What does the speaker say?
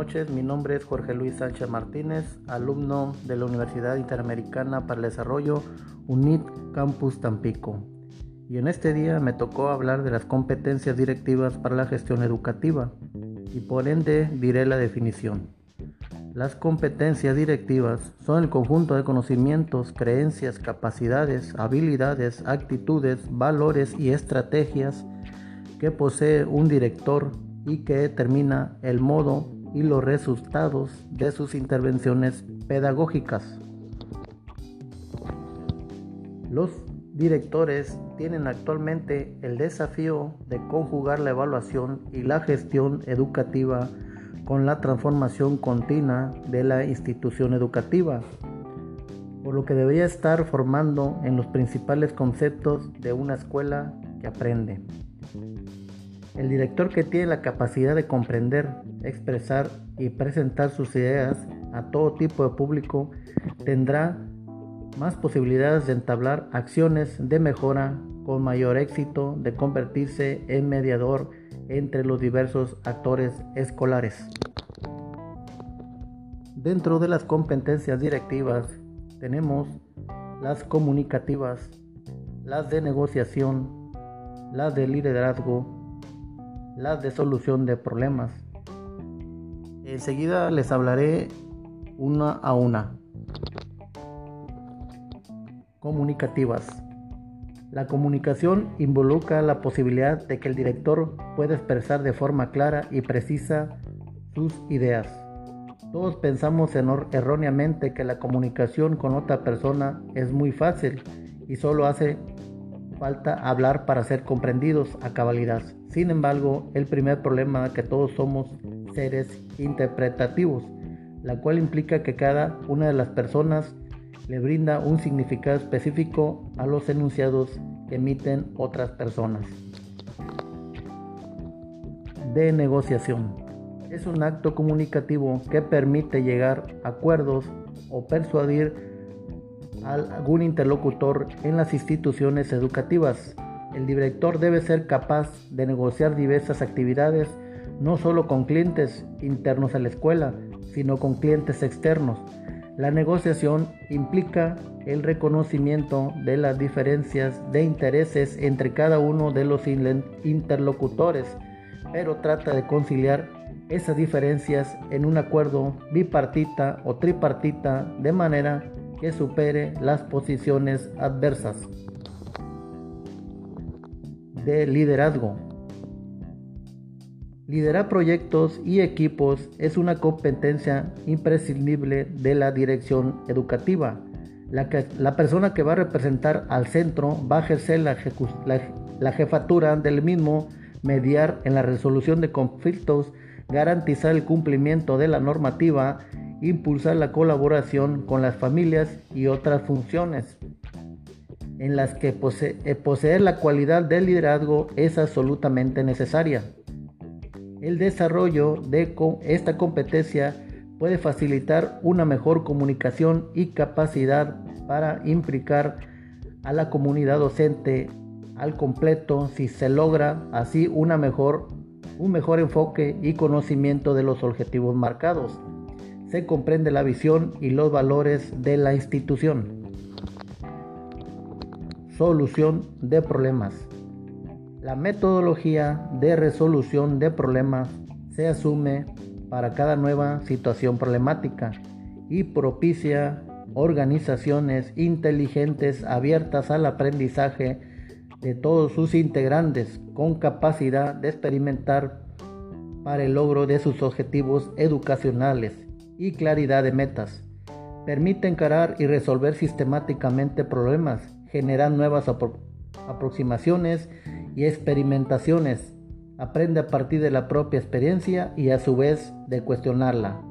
noches, mi nombre es Jorge Luis Sánchez Martínez, alumno de la Universidad Interamericana para el Desarrollo UNIT Campus Tampico. Y en este día me tocó hablar de las competencias directivas para la gestión educativa y por ende diré la definición. Las competencias directivas son el conjunto de conocimientos, creencias, capacidades, habilidades, actitudes, valores y estrategias que posee un director y que determina el modo y los resultados de sus intervenciones pedagógicas. Los directores tienen actualmente el desafío de conjugar la evaluación y la gestión educativa con la transformación continua de la institución educativa, por lo que debería estar formando en los principales conceptos de una escuela que aprende. El director que tiene la capacidad de comprender, expresar y presentar sus ideas a todo tipo de público tendrá más posibilidades de entablar acciones de mejora con mayor éxito de convertirse en mediador entre los diversos actores escolares. Dentro de las competencias directivas tenemos las comunicativas, las de negociación, las de liderazgo, las de solución de problemas. Enseguida les hablaré una a una. Comunicativas. La comunicación involucra la posibilidad de que el director pueda expresar de forma clara y precisa sus ideas. Todos pensamos erróneamente que la comunicación con otra persona es muy fácil y solo hace falta hablar para ser comprendidos a cabalidad. Sin embargo, el primer problema es que todos somos seres interpretativos, la cual implica que cada una de las personas le brinda un significado específico a los enunciados que emiten otras personas. De negociación. Es un acto comunicativo que permite llegar a acuerdos o persuadir algún interlocutor en las instituciones educativas. El director debe ser capaz de negociar diversas actividades, no solo con clientes internos a la escuela, sino con clientes externos. La negociación implica el reconocimiento de las diferencias de intereses entre cada uno de los interlocutores, pero trata de conciliar esas diferencias en un acuerdo bipartita o tripartita de manera que supere las posiciones adversas. De liderazgo. Liderar proyectos y equipos es una competencia imprescindible de la dirección educativa. La, la persona que va a representar al centro va a ejercer la, la jefatura del mismo, mediar en la resolución de conflictos, garantizar el cumplimiento de la normativa impulsar la colaboración con las familias y otras funciones en las que eh, poseer la cualidad del liderazgo es absolutamente necesaria. El desarrollo de esta competencia puede facilitar una mejor comunicación y capacidad para implicar a la comunidad docente al completo si se logra así una mejor, un mejor enfoque y conocimiento de los objetivos marcados se comprende la visión y los valores de la institución. Solución de problemas. La metodología de resolución de problemas se asume para cada nueva situación problemática y propicia organizaciones inteligentes abiertas al aprendizaje de todos sus integrantes con capacidad de experimentar para el logro de sus objetivos educacionales y claridad de metas. Permite encarar y resolver sistemáticamente problemas, generar nuevas aproximaciones y experimentaciones. Aprende a partir de la propia experiencia y a su vez de cuestionarla.